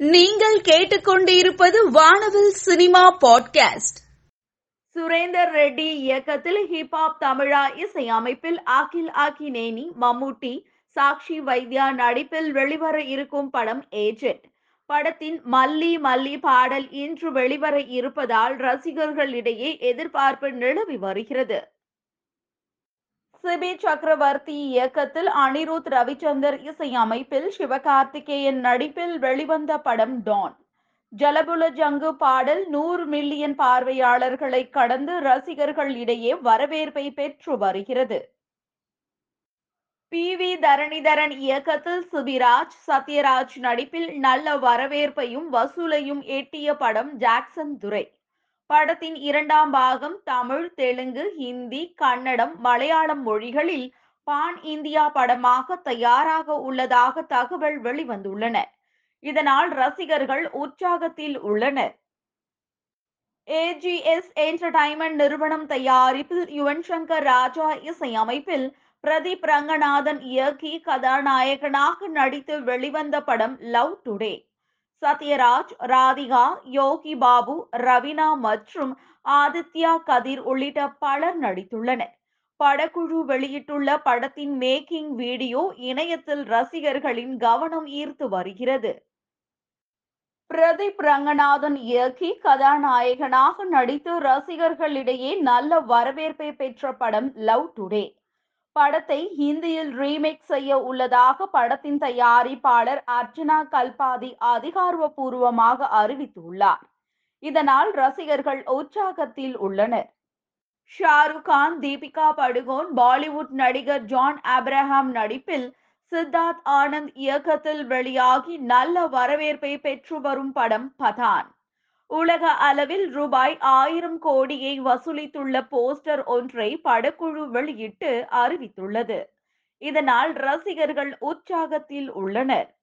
நீங்கள் கேட்டுக்கொண்டிருப்பது வானவில் சினிமா பாட்காஸ்ட். சுரேந்தர் ரெட்டி இயக்கத்தில் ஹிப்ஹாப் தமிழா இசையமைப்பில் அகில் அகினேனி மம்முட்டி சாக்ஷி வைத்யா நடிப்பில் வெளிவர இருக்கும் படம் ஏஜென்ட். படத்தின் மல்லி மல்லி பாடல் இன்று வெளிவர இருப்பதால் ரசிகர்களிடையே எதிர்பார்ப்பு நிலவி வருகிறது. சிபி சக்கரவர்த்தி இயக்கத்தில் அனிருத் ரவிச்சந்தர் இசையமைப்பில் சிவகார்த்திகேயன் நடிப்பில் வெளிவந்த படம் டான். ஜலபுல ஜங்கு பாடல் நூறு மில்லியன் பார்வையாளர்களை கடந்து ரசிகர்கள் இடையே வரவேற்பை பெற்று வருகிறது. பி. வி. தரணிதரன் இயக்கத்தில் சுபிராஜ் சத்யராஜ் நடிப்பில் நல்ல வரவேற்பையும் வசூலையும் எட்டிய படம் ஜாக்சன் துரை. படத்தின் இரண்டாம் பாகம் தமிழ் தெலுங்கு ஹிந்தி கன்னடம் மலையாளம் மொழிகளில் பான் இந்தியா படமாக தயாராக உள்ளதாக தகவல் வெளிவந்துள்ளன. இதனால் ரசிகர்கள் உற்சாகத்தில் உள்ளனர். ஏஜிஎஸ் என்டர்டைன்மெண்ட் நிறுவனம் தயாரிப்பில் யுவன் சங்கர் ராஜா இசையமைப்பில் பிரதீப் ரங்கநாதன் இயக்கி கதாநாயகனாக நடித்து வெளிவந்த படம் லவ் டுடே. சத்யராஜ் ராதிகா யோகி பாபு ரவினா மற்றும் ஆதித்யா கதிர் உள்ளிட்ட பலர் நடித்துள்ளனர். படக்குழு வெளியிட்டுள்ள படத்தின் மேக்கிங் வீடியோ இணையத்தில் ரசிகர்களின் கவனம் ஈர்த்து வருகிறது. பிரதீப் ரங்கநாதன் இயக்கி கதாநாயகனாக நடித்து ரசிகர்களிடையே நல்ல வரவேற்பை பெற்ற படம் லவ் டுடே. படத்தை ஹிந்தியில் ரீமேக் செய்ய உள்ளதாக படத்தின் தயாரிப்பாளர் அர்ச்சனா கல்பாதி அதிகாரப்பூர்வமாக அறிவித்துள்ளார். இதனால் ரசிகர்கள் உற்சாகத்தில் உள்ளனர். ஷாருக் கான் தீபிகா படுகோன் பாலிவுட் நடிகர் ஜான் அப்ரஹாம் நடிப்பில் சித்தார்த் ஆனந்த் இயக்கத்தில் வெளியாகி நல்ல வரவேற்பை பெற்று வரும் படம் பதான். உலக அளவில் ரூபாய் ஆயிரம் கோடியை வசூலித்துள்ள போஸ்டர் ஒன்றை படக்குழு வெளியிட்டு அறிவித்துள்ளது. இதனால் ரசிகர்கள் உற்சாகத்தில் உள்ளனர்.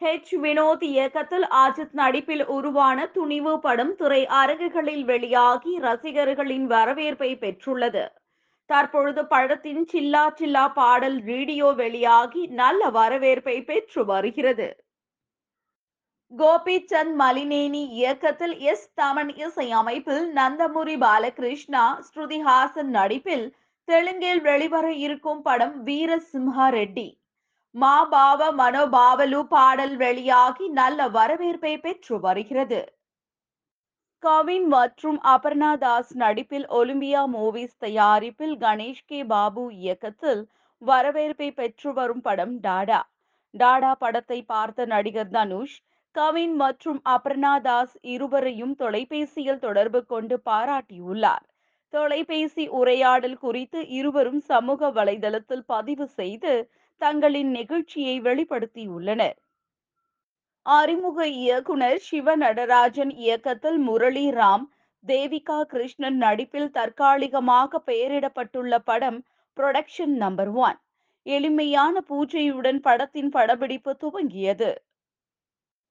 ஹெச் வினோத் இயக்கத்தில் அஜித் நடிப்பில் உருவான துணிவு படம் துறை அரங்குகளில் வெளியாகி ரசிகர்களின் வரவேற்பை பெற்றுள்ளது. தற்பொழுது படத்தின் சில்லா சில்லா பாடல் வீடியோ வெளியாகி நல்ல வரவேற்பை பெற்று வருகிறது. கோபிச்சந்த் மலினேனி இயக்கத்தில் எஸ் தமன் இசையமைப்பில் நந்தமுரி பாலகிருஷ்ணா ஸ்ருதிஹாசன் நடிப்பில் தெலுங்கில் வெளிவர இருக்கும் படம் வீரசிம்ஹா ரெட்டி. மா பாவ மனோபாவலு பாடல் வெளியாகி நல்ல வரவேற்பை பெற்று வருகிறது. கவின் மற்றும் அபர்ணா தாஸ் நடிப்பில் ஒலிம்பியா மூவிஸ் தயாரிப்பில் கணேஷ் கே பாபு இயக்கத்தில் வரவேற்பை பெற்று வரும் படம் டாடா. டாடா படத்தை பார்த்த நடிகர் தனுஷ் கவின் மற்றும் அபர்ணா தாஸ் இருவரையும் தொலைபேசியில் தொடர்பு கொண்டு பாராட்டியுள்ளார். தொலைபேசி உரையாடல் குறித்து இருவரும் சமூக வலைதளத்தில் பதிவு செய்து தங்களின் நெகிழ்ச்சியை வெளிப்படுத்தியுள்ளனர். அறிமுக இயக்குனர் சிவ நடராஜன் இயக்கத்தில் முரளி ராம் தேவிகா கிருஷ்ணன் நடிப்பில் தற்காலிகமாக பெயரிடப்பட்டுள்ள படம் புரொடக்ஷன் நம்பர் ஒன். எளிமையான பூஜையுடன் படத்தின் படப்பிடிப்பு துவங்கியது.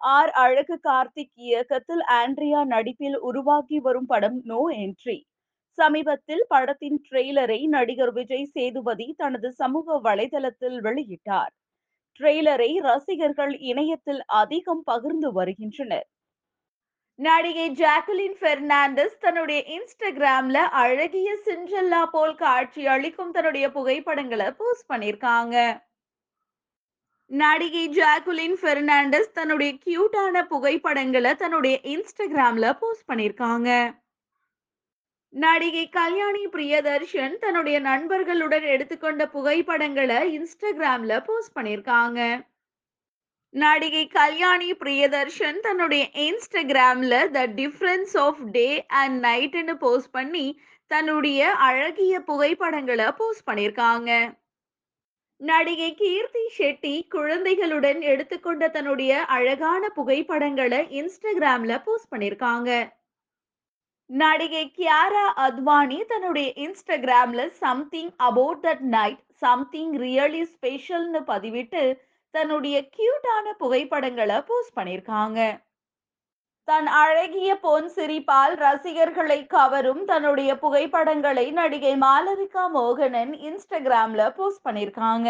ஆர். அழகு கார்த்திக் இயக்கத்தில் ஆண்ட்ரியா நடிப்பில் உருவாகி வரும் படம் நோ என்ட்ரி. சமீபத்தில் படத்தின் ட்ரெய்லரை நடிகர் விஜய் சேதுபதி தனது சமூக வலைதளத்தில் வெளியிட்டார். ட்ரெய்லரை ரசிகர்கள் இணையத்தில் அதிகம் பகிர்ந்து வருகின்றனர். நடிகை ஜாக்குலின் பெர்னாண்டஸ் தன்னுடைய இன்ஸ்டாகிராம்ல அழகிய சிண்ட்ரெல்லா போல் காட்சி அளிக்கும் தன்னுடைய புகைப்படங்களை போஸ்ட் பண்ணியிருக்காங்க. நடிகை ஜாக்குலின் பெர்னாண்டஸ் தன்னுடைய கியூட்டான புகைப்படங்களை தன்னுடைய இன்ஸ்டாகிராம்ல போஸ்ட் பண்ணிருக்காங்க நடிகை கல்யாணி பிரியதர்ஷன் தன்னுடைய நண்பர்களுடன் எடுத்துக்கொண்ட புகைப்படங்களை இன்ஸ்டாகிராம்ல போஸ்ட் பண்ணிருக்காங்க நடிகை கல்யாணி பிரியதர்ஷன் தன்னுடைய இன்ஸ்டாகிராம்ல the difference of day and நைட்னு post பண்ணி தன்னுடைய அழகிய புகைப்படங்களை போஸ்ட் பண்ணியிருக்காங்க. நடிகை கீர்த்தி ஷெட்டி குழந்தைகளுடன் எடுத்துக்கொண்ட தன்னுடைய அழகான புகைப்படங்களை இன்ஸ்டாகிராம்ல போஸ்ட் பண்ணிருக்காங்க நடிகை கியாரா அத்வானி தன்னுடைய இன்ஸ்டாகிராம்ல something about that night something really ஸ்பெஷல்னு பதிவிட்டு தன்னுடைய கியூட்டான புகைப்படங்களை போஸ்ட் பண்ணிருக்காங்க தன் அழகிய பொன் சிரிப்பால் ரசிகர்களை கவரும் தன்னுடைய புகைப்படங்களை நடிகை மாலவிகா மோகனன் இன்ஸ்டாகிராம்ல போஸ்ட் பண்ணிருக்காங்க.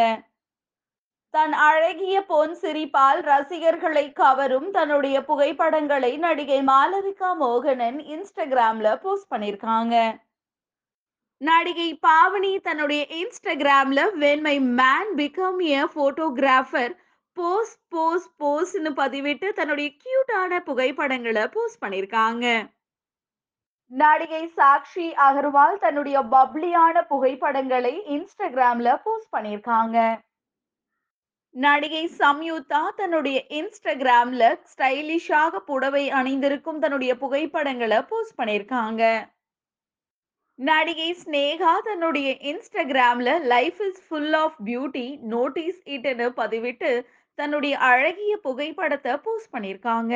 தன் அழகிய பொன் சிரிப்பால் ரசிகர்களை கவரும் தன்னுடைய புகைப்படங்களை நடிகை மாலவிகா மோகனன் இன்ஸ்டாகிராம்ல போஸ்ட் பண்ணிருக்காங்க. நடிகை பாவனி தன்னுடைய இன்ஸ்டாகிராம்ல when my man become a photographer pose pose போஸ்னு பதிவிட்டு தன்னுடைய கியூட்டான புகைப்படங்களை போஸ்ட் பண்ணிருக்காங்க. நடிகை சாக்ஷி அகர்வால் தன்னுடைய பப்ளியான புகைப்படங்களை இன்ஸ்டாகிராம்ல போஸ்ட் பண்ணிருக்காங்க. நடிகை சம்யுக்தா தன்னுடைய இன்ஸ்டாகிராம்ல ஸ்டைலிஷாக புடவை அணிந்திருக்கும் தன்னுடைய புகைப்படங்களை போஸ்ட் பண்ணிருக்காங்க. நடிகை ஸ்னேகா தன்னுடைய இன்ஸ்டாகிராம்ல life is full of beauty notice இட்னு பதிவிட்டு தன்னுடைய அழகிய புகைப்படத்தை போஸ்ட் பண்ணிருக்காங்க.